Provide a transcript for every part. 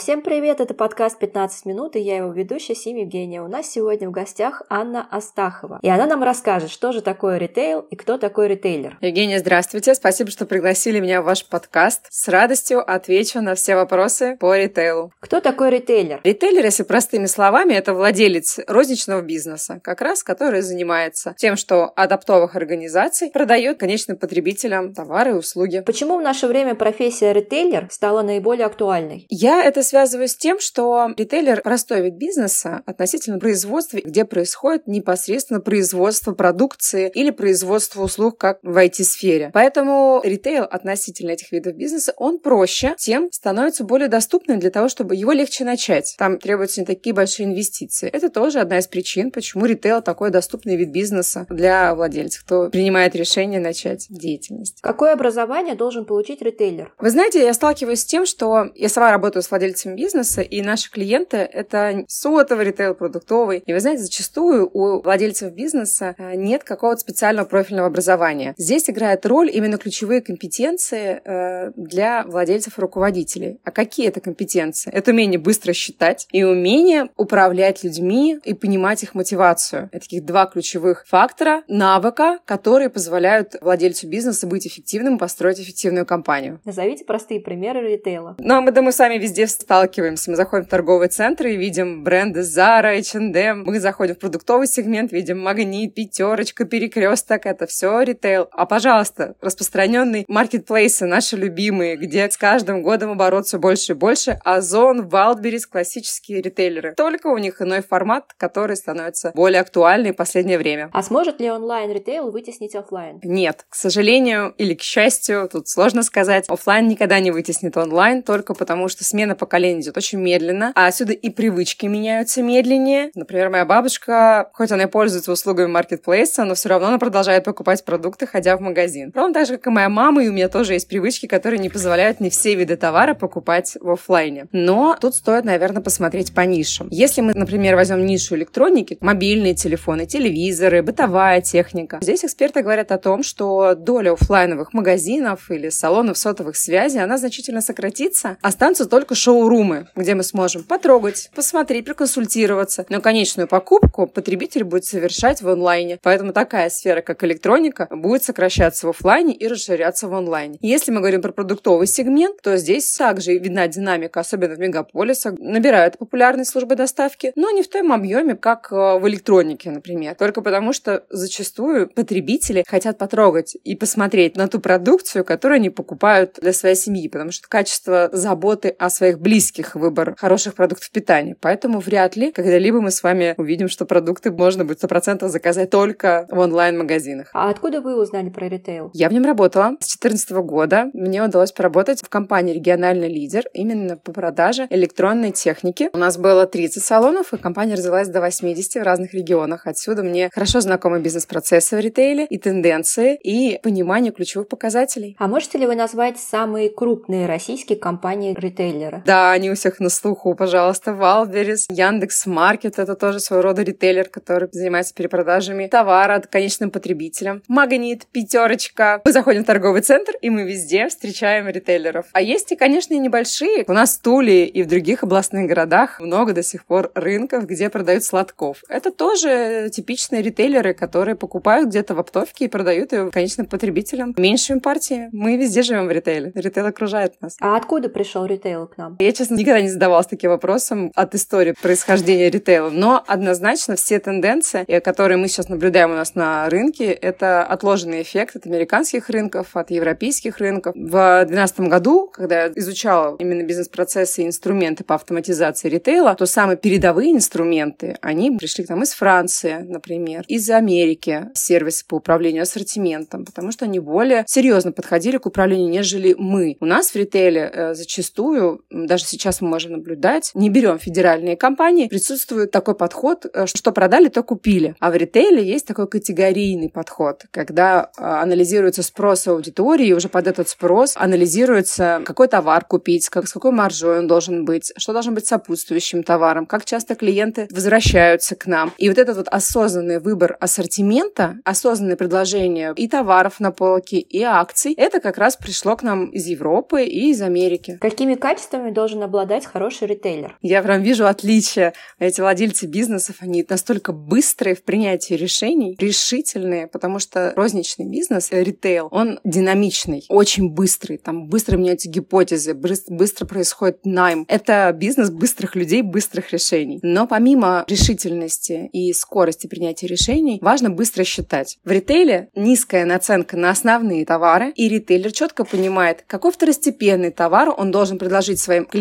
Всем привет, это подкаст 15 минут, и я его ведущая Сим Евгения. У нас сегодня в гостях Анна Астахова. И она нам расскажет, что же такое ритейл и кто такой ритейлер. Евгения, здравствуйте. Спасибо, что пригласили меня в ваш подкаст. С радостью отвечу на все вопросы по ритейлу. Кто такой ритейлер? Ритейлер, если простыми словами, это владелец розничного бизнеса, как раз который занимается тем, что от оптовых организаций продает конечным потребителям товары и услуги. Почему в наше время профессия ритейлер стала наиболее актуальной? Я это связываю с тем, что ритейлер – простой вид бизнеса относительно производства, где происходит непосредственно производство продукции или производство услуг, как в IT-сфере. Поэтому ритейл относительно этих видов бизнеса, он проще, тем становится более доступным для того, чтобы его легче начать. Там требуются не такие большие инвестиции. Это тоже одна из причин, почему ритейл такой доступный вид бизнеса для владельцев, кто принимает решение начать деятельность. Какое образование должен получить ритейлер? Вы знаете, я сталкиваюсь с тем, что я сама работаю с владельцами владельцами бизнеса, и наши клиенты — это сотовый ритейл, продуктовый. И вы знаете, зачастую у владельцев бизнеса э, нет какого-то специального профильного образования. Здесь играет роль именно ключевые компетенции э, для владельцев и руководителей. А какие это компетенции? Это умение быстро считать и умение управлять людьми и понимать их мотивацию. Это таких два ключевых фактора, навыка, которые позволяют владельцу бизнеса быть эффективным и построить эффективную компанию. Назовите простые примеры ритейла. Ну, а мы, да, мы сами везде сталкиваемся. Мы заходим в торговые центры и видим бренды Zara, H&M. Мы заходим в продуктовый сегмент, видим Магнит, Пятерочка, Перекресток. Это все ритейл. А, пожалуйста, распространенные маркетплейсы, наши любимые, где с каждым годом оборот все больше и больше. Озон, Wildberries, классические ритейлеры. Только у них иной формат, который становится более актуальный в последнее время. А сможет ли онлайн-ритейл вытеснить офлайн? Нет. К сожалению или к счастью, тут сложно сказать. Офлайн никогда не вытеснит онлайн, только потому что смена поколения поколение идет очень медленно, а отсюда и привычки меняются медленнее. Например, моя бабушка, хоть она и пользуется услугами маркетплейса, но все равно она продолжает покупать продукты, ходя в магазин. Ровно так же, как и моя мама, и у меня тоже есть привычки, которые не позволяют не все виды товара покупать в офлайне. Но тут стоит, наверное, посмотреть по нишам. Если мы, например, возьмем нишу электроники, мобильные телефоны, телевизоры, бытовая техника, здесь эксперты говорят о том, что доля офлайновых магазинов или салонов сотовых связей, она значительно сократится, останутся только шоу шоурумы, где мы сможем потрогать, посмотреть, проконсультироваться. Но конечную покупку потребитель будет совершать в онлайне. Поэтому такая сфера, как электроника, будет сокращаться в офлайне и расширяться в онлайне. Если мы говорим про продуктовый сегмент, то здесь также видна динамика, особенно в мегаполисах. Набирают популярность службы доставки, но не в том объеме, как э, в электронике, например. Только потому, что зачастую потребители хотят потрогать и посмотреть на ту продукцию, которую они покупают для своей семьи, потому что качество заботы о своих близких близких выбор хороших продуктов питания. Поэтому вряд ли когда-либо мы с вами увидим, что продукты можно будет 100% заказать только в онлайн-магазинах. А откуда вы узнали про ритейл? Я в нем работала с 2014 года. Мне удалось поработать в компании «Региональный лидер» именно по продаже электронной техники. У нас было 30 салонов, и компания развилась до 80 в разных регионах. Отсюда мне хорошо знакомы бизнес-процессы в ритейле и тенденции, и понимание ключевых показателей. А можете ли вы назвать самые крупные российские компании-ритейлеры? Да, они у всех на слуху, пожалуйста. Валберис, Яндекс Маркет — это тоже своего рода ритейлер, который занимается перепродажами товара конечным потребителям. Магнит, Пятерочка. Мы заходим в торговый центр, и мы везде встречаем ритейлеров. А есть и, конечно, и небольшие. У нас в Туле и в других областных городах много до сих пор рынков, где продают сладков. Это тоже типичные ритейлеры, которые покупают где-то в оптовке и продают ее конечным потребителям меньшими партиями. Мы везде живем в ритейле. Ритейл окружает нас. А откуда пришел ритейл к нам? Я, честно, никогда не задавалась таким вопросом от истории происхождения ритейла, но однозначно все тенденции, э, которые мы сейчас наблюдаем у нас на рынке, это отложенный эффект от американских рынков, от европейских рынков. В 2012 году, когда я изучала именно бизнес-процессы и инструменты по автоматизации ритейла, то самые передовые инструменты, они пришли к нам из Франции, например, из Америки, сервисы по управлению ассортиментом, потому что они более серьезно подходили к управлению, нежели мы. У нас в ритейле э, зачастую, даже даже сейчас мы можем наблюдать, не берем федеральные компании, присутствует такой подход, э, что продали, то купили. А в ритейле есть такой категорийный подход, когда а, анализируется спрос аудитории, и уже под этот спрос анализируется, какой товар купить, как, с какой маржой он должен быть, что должен быть сопутствующим товаром, как часто клиенты возвращаются к нам. И вот этот вот осознанный выбор ассортимента, осознанное предложение и товаров на полке, и акций, это как раз пришло к нам из Европы и из Америки. Какими качествами должен должен обладать хороший ритейлер? Я прям вижу отличия. Эти владельцы бизнесов, они настолько быстрые в принятии решений, решительные, потому что розничный бизнес, э, ритейл, он динамичный, очень быстрый. Там быстро меняются гипотезы, быстро происходит найм. Это бизнес быстрых людей, быстрых решений. Но помимо решительности и скорости принятия решений, важно быстро считать. В ритейле низкая наценка на основные товары, и ритейлер четко понимает, какой второстепенный товар он должен предложить своим клиентам,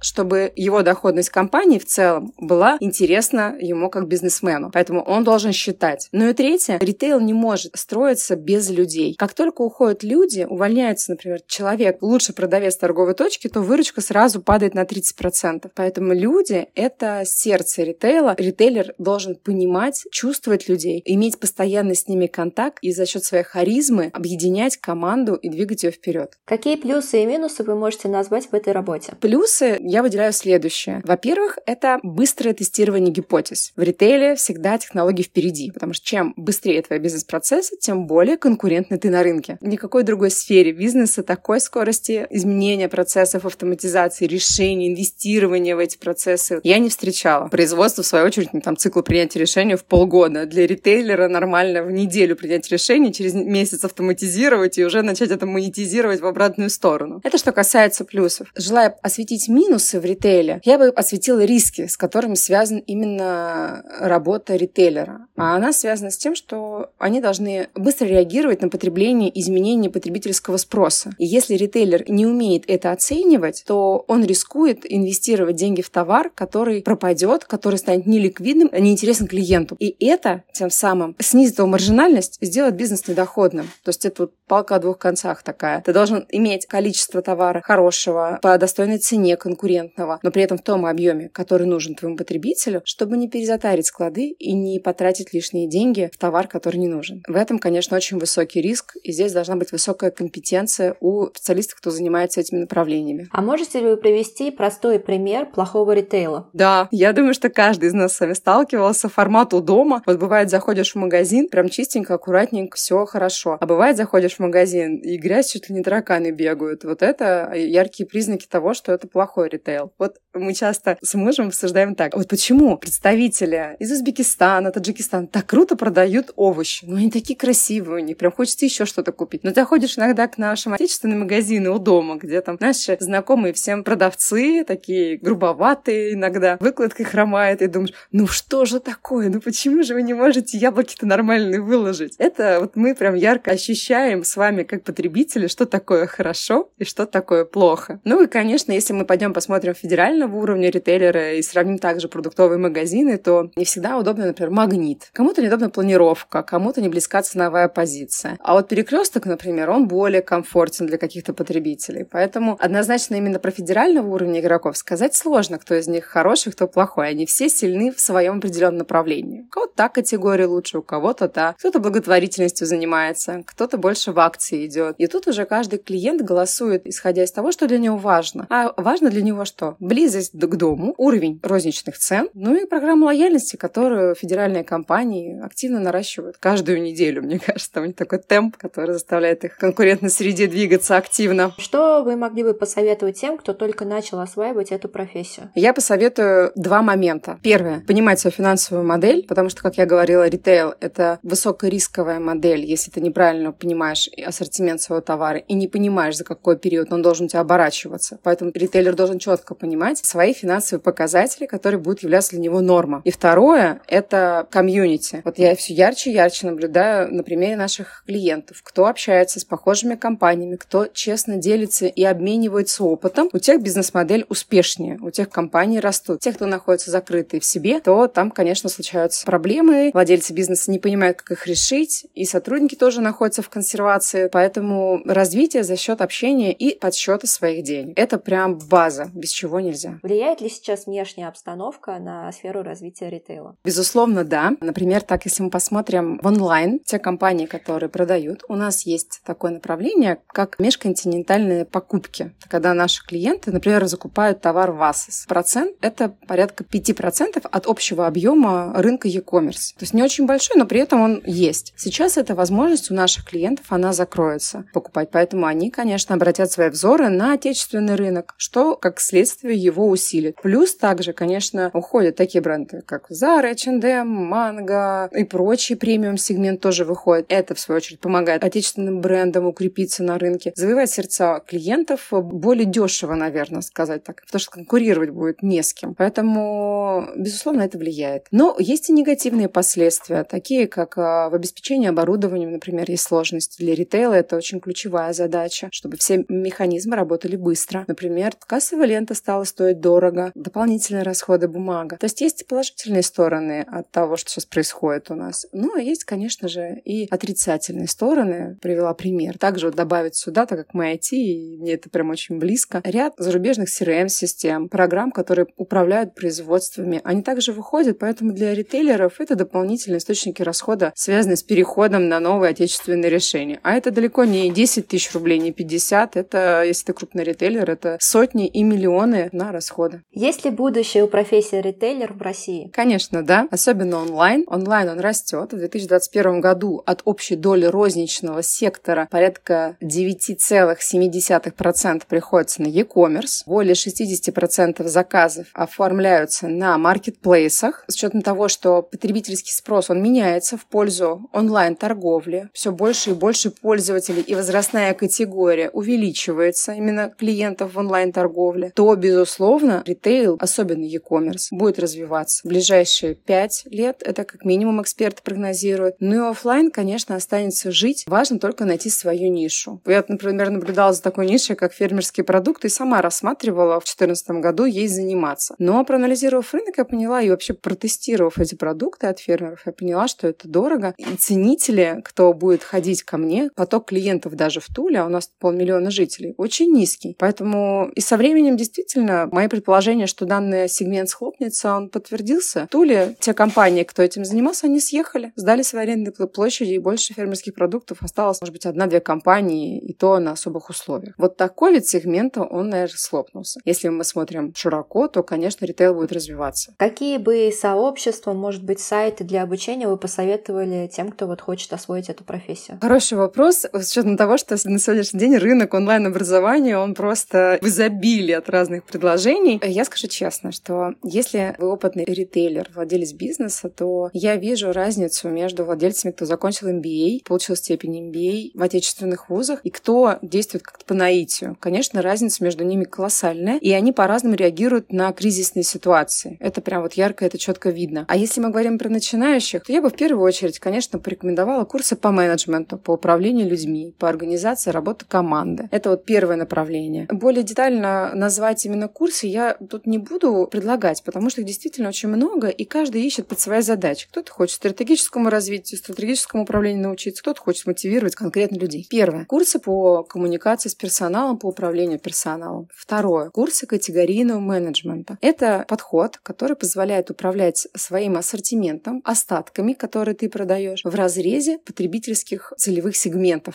чтобы его доходность компании в целом была интересна ему как бизнесмену. Поэтому он должен считать. Ну и третье, ритейл не может строиться без людей. Как только уходят люди, увольняется, например, человек, лучший продавец торговой точки, то выручка сразу падает на 30%. Поэтому люди — это сердце ритейла. Ритейлер должен понимать, чувствовать людей, иметь постоянно с ними контакт и за счет своей харизмы объединять команду и двигать ее вперед. Какие плюсы и минусы вы можете назвать в этой работе? Плюсы я выделяю следующее. Во-первых, это быстрое тестирование гипотез. В ритейле всегда технологии впереди, потому что чем быстрее твои бизнес-процессы, тем более конкурентный ты на рынке. В никакой другой сфере бизнеса такой скорости изменения процессов, автоматизации, решений, инвестирования в эти процессы я не встречала. Производство, в свою очередь, там цикл принятия решения в полгода. Для ритейлера нормально в неделю принять решение, через месяц автоматизировать и уже начать это монетизировать в обратную сторону. Это что касается плюсов. Желая осветить минусы в ритейле, я бы осветила риски, с которыми связан именно работа ритейлера. А она связана с тем, что они должны быстро реагировать на потребление изменения потребительского спроса. И если ритейлер не умеет это оценивать, то он рискует инвестировать деньги в товар, который пропадет, который станет неликвидным, неинтересен клиенту. И это тем самым снизит его маржинальность, сделает бизнес недоходным. То есть это вот палка о двух концах такая. Ты должен иметь количество товара хорошего, по достойной цене конкурентного, но при этом в том объеме, который нужен твоему потребителю, чтобы не перезатарить склады и не потратить лишние деньги в товар, который не нужен. В этом, конечно, очень высокий риск, и здесь должна быть высокая компетенция у специалистов, кто занимается этими направлениями. А можете ли вы привести простой пример плохого ритейла? Да, я думаю, что каждый из нас с вами сталкивался. Формат у дома. Вот бывает, заходишь в магазин, прям чистенько, аккуратненько, все хорошо. А бывает, заходишь в магазин, и грязь чуть ли не тараканы бегают. Вот это яркие признаки того, что это плохой ритейл. Вот мы часто с мужем обсуждаем так. Вот почему представители из Узбекистана, Таджикистана так круто продают овощи? Ну, они такие красивые, у них прям хочется еще что-то купить. Но ты ходишь иногда к нашим отечественным магазинам у дома, где там наши знакомые всем продавцы, такие грубоватые иногда, выкладкой хромает, и думаешь, ну что же такое? Ну почему же вы не можете яблоки-то нормальные выложить? Это вот мы прям ярко ощущаем с вами как потребители, что такое хорошо и что такое плохо. Ну и, конечно, если мы пойдем посмотрим федерального уровня ритейлера и сравним также продуктовые магазины, то не всегда удобно, например, магнит. Кому-то неудобна планировка, кому-то не близка ценовая позиция. А вот перекресток, например, он более комфортен для каких-то потребителей. Поэтому однозначно именно про федерального уровня игроков сказать сложно, кто из них хороший, кто плохой. Они все сильны в своем определенном направлении. У кого-то та категория лучше, у кого-то та. Кто-то благотворительностью занимается, кто-то больше в акции идет. И тут уже каждый клиент голосует, исходя из того, что для него важно. А важно для него что? Близость к дому, уровень розничных цен, ну и программа лояльности, которую федеральные компании активно наращивают каждую неделю, мне кажется. Там такой темп, который заставляет их в конкурентной среде двигаться активно. Что вы могли бы посоветовать тем, кто только начал осваивать эту профессию? Я посоветую два момента. Первое. Понимать свою финансовую модель, потому что, как я говорила, ритейл — это высокорисковая модель, если ты неправильно понимаешь ассортимент своего товара и не понимаешь, за какой период он должен у тебя оборачиваться. Поэтому ритейлер должен четко понимать свои финансовые показатели, которые будут являться для него норма. И второе — это комьюнити. Вот я все ярче и ярче наблюдаю на примере наших клиентов, кто общается с похожими компаниями, кто честно делится и обменивается опытом. У тех бизнес-модель успешнее, у тех компаний растут. Те, кто находится закрытые в себе, то там, конечно, случаются проблемы. Владельцы бизнеса не понимают, как их решить, и сотрудники тоже находятся в консервации. Поэтому развитие за счет общения и подсчета своих денег. Это прям база, без чего нельзя. Влияет ли сейчас внешняя обстановка на сферу развития ритейла? Безусловно, да. Например, так, если мы посмотрим в онлайн, те компании, которые продают, у нас есть такое направление, как межконтинентальные покупки. Когда наши клиенты, например, закупают товар в Asos. Процент — это порядка 5% от общего объема рынка e-commerce. То есть не очень большой, но при этом он есть. Сейчас эта возможность у наших клиентов, она она закроется покупать. Поэтому они, конечно, обратят свои взоры на отечественный рынок, что, как следствие, его усилит. Плюс также, конечно, уходят такие бренды, как Zara, H&M, Mango и прочие премиум-сегмент тоже выходит. Это, в свою очередь, помогает отечественным брендам укрепиться на рынке, завоевать сердца клиентов более дешево, наверное, сказать так, потому что конкурировать будет не с кем. Поэтому, безусловно, это влияет. Но есть и негативные последствия, такие как а, в обеспечении оборудованием, например, есть сложности. Для ритейла это очень ключевая задача, чтобы все механизмы работали быстро. Например, кассовая лента стала стоить дорого, дополнительные расходы бумага. То есть есть положительные стороны от того, что сейчас происходит у нас. Ну, а есть, конечно же, и отрицательные стороны. Привела пример. Также вот добавить сюда, так как мы IT, и мне это прям очень близко, ряд зарубежных CRM-систем, программ, которые управляют производствами. Они также выходят, поэтому для ритейлеров это дополнительные источники расхода, связанные с переходом на новые отечественные решения. А это далеко не 10 тысяч рублей, не 50. Это, если ты крупный ритейлер, это сотни и миллионы на расходы. Есть ли будущее у профессии ритейлер в России? Конечно, да. Особенно онлайн. Онлайн он растет. В 2021 году от общей доли розничного сектора порядка 9,7% приходится на e-commerce. Более 60% заказов оформляются на маркетплейсах. С учетом того, что потребительский спрос он меняется в пользу онлайн-торговли. Все больше и больше пользователей и возрастная категория увеличивается именно клиентов в онлайн-торговле, то, безусловно, ритейл, особенно e-commerce, будет развиваться. В ближайшие пять лет это как минимум эксперты прогнозируют. Ну и офлайн, конечно, останется жить. Важно только найти свою нишу. Я, например, наблюдала за такой нишей, как фермерские продукты, и сама рассматривала в 2014 году ей заниматься. Но проанализировав рынок, я поняла, и вообще протестировав эти продукты от фермеров, я поняла, что это дорого. И ценители, кто будет ходить ко мне, поток клиентов даже в Туле, а у нас полмиллиона жителей, очень низкий. Поэтому и со временем действительно мои предположения, что данный сегмент схлопнется, он подтвердился. В Туле те компании, кто этим занимался, они съехали, сдали свои арендные площади, и больше фермерских продуктов осталось, может быть, одна-две компании, и то на особых условиях. Вот такой вид сегмента, он, наверное, схлопнулся. Если мы смотрим широко, то, конечно, ритейл будет развиваться. Какие бы сообщества, может быть, сайты для обучения вы посоветовали тем, кто вот хочет освоить эту профессию? Хороший вопрос. С учетом того, что на сегодняшний день рынок онлайн-образования, он просто в изобилии от разных предложений. Я скажу честно, что если вы опытный ритейлер, владелец бизнеса, то я вижу разницу между владельцами, кто закончил MBA, получил степень MBA в отечественных вузах, и кто действует как-то по наитию. Конечно, разница между ними колоссальная, и они по-разному реагируют на кризисные ситуации. Это прям вот ярко, это четко видно. А если мы говорим про начинающих, то я бы в первую очередь, конечно, порекомендовала курсы по менеджменту, по управлению людьми, по организации работы команды. Это вот первое направление. Более детально назвать именно курсы я тут не буду предлагать, потому что их действительно очень много, и каждый ищет под свои задачи. Кто-то хочет стратегическому развитию, стратегическому управлению научиться, кто-то хочет мотивировать конкретно людей. Первое. Курсы по коммуникации с персоналом, по управлению персоналом. Второе. Курсы категорийного менеджмента. Это подход, который позволяет управлять своим ассортиментом, остатками, которые ты продаешь, в разрезе потребительских целевых сегментов,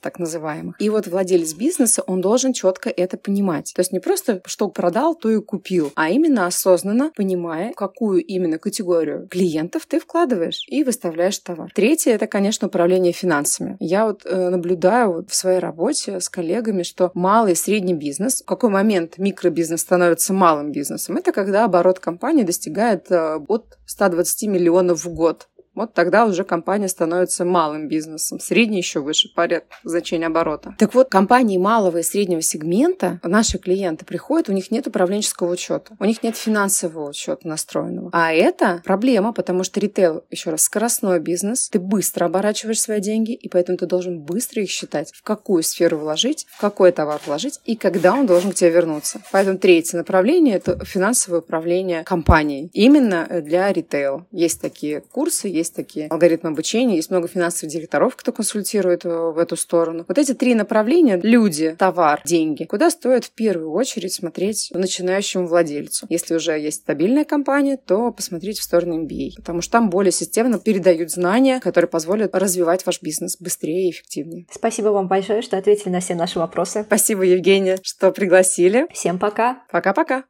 так называемых. И вот владелец бизнеса, он должен четко это понимать. То есть не просто что продал, то и купил, а именно осознанно понимая, какую именно категорию клиентов ты вкладываешь и выставляешь товар. Третье — это, конечно, управление финансами. Я вот э, наблюдаю вот в своей работе с коллегами, что малый и средний бизнес, в какой момент микробизнес становится малым бизнесом, это когда оборот компании достигает э, от 120 миллионов в год вот тогда уже компания становится малым бизнесом. Средний еще выше порядка значения оборота. Так вот, компании малого и среднего сегмента, наши клиенты приходят, у них нет управленческого учета, у них нет финансового учета настроенного. А это проблема, потому что ритейл, еще раз, скоростной бизнес, ты быстро оборачиваешь свои деньги, и поэтому ты должен быстро их считать, в какую сферу вложить, в какой товар вложить, и когда он должен к тебе вернуться. Поэтому третье направление – это финансовое управление компанией. Именно для ритейла. Есть такие курсы, есть есть такие алгоритмы обучения, есть много финансовых директоров, кто консультирует э, в эту сторону. Вот эти три направления – люди, товар, деньги. Куда стоит в первую очередь смотреть начинающему владельцу? Если уже есть стабильная компания, то посмотреть в сторону MBA, потому что там более системно передают знания, которые позволят развивать ваш бизнес быстрее и эффективнее. Спасибо вам большое, что ответили на все наши вопросы. Спасибо, Евгения, что пригласили. Всем пока. Пока-пока.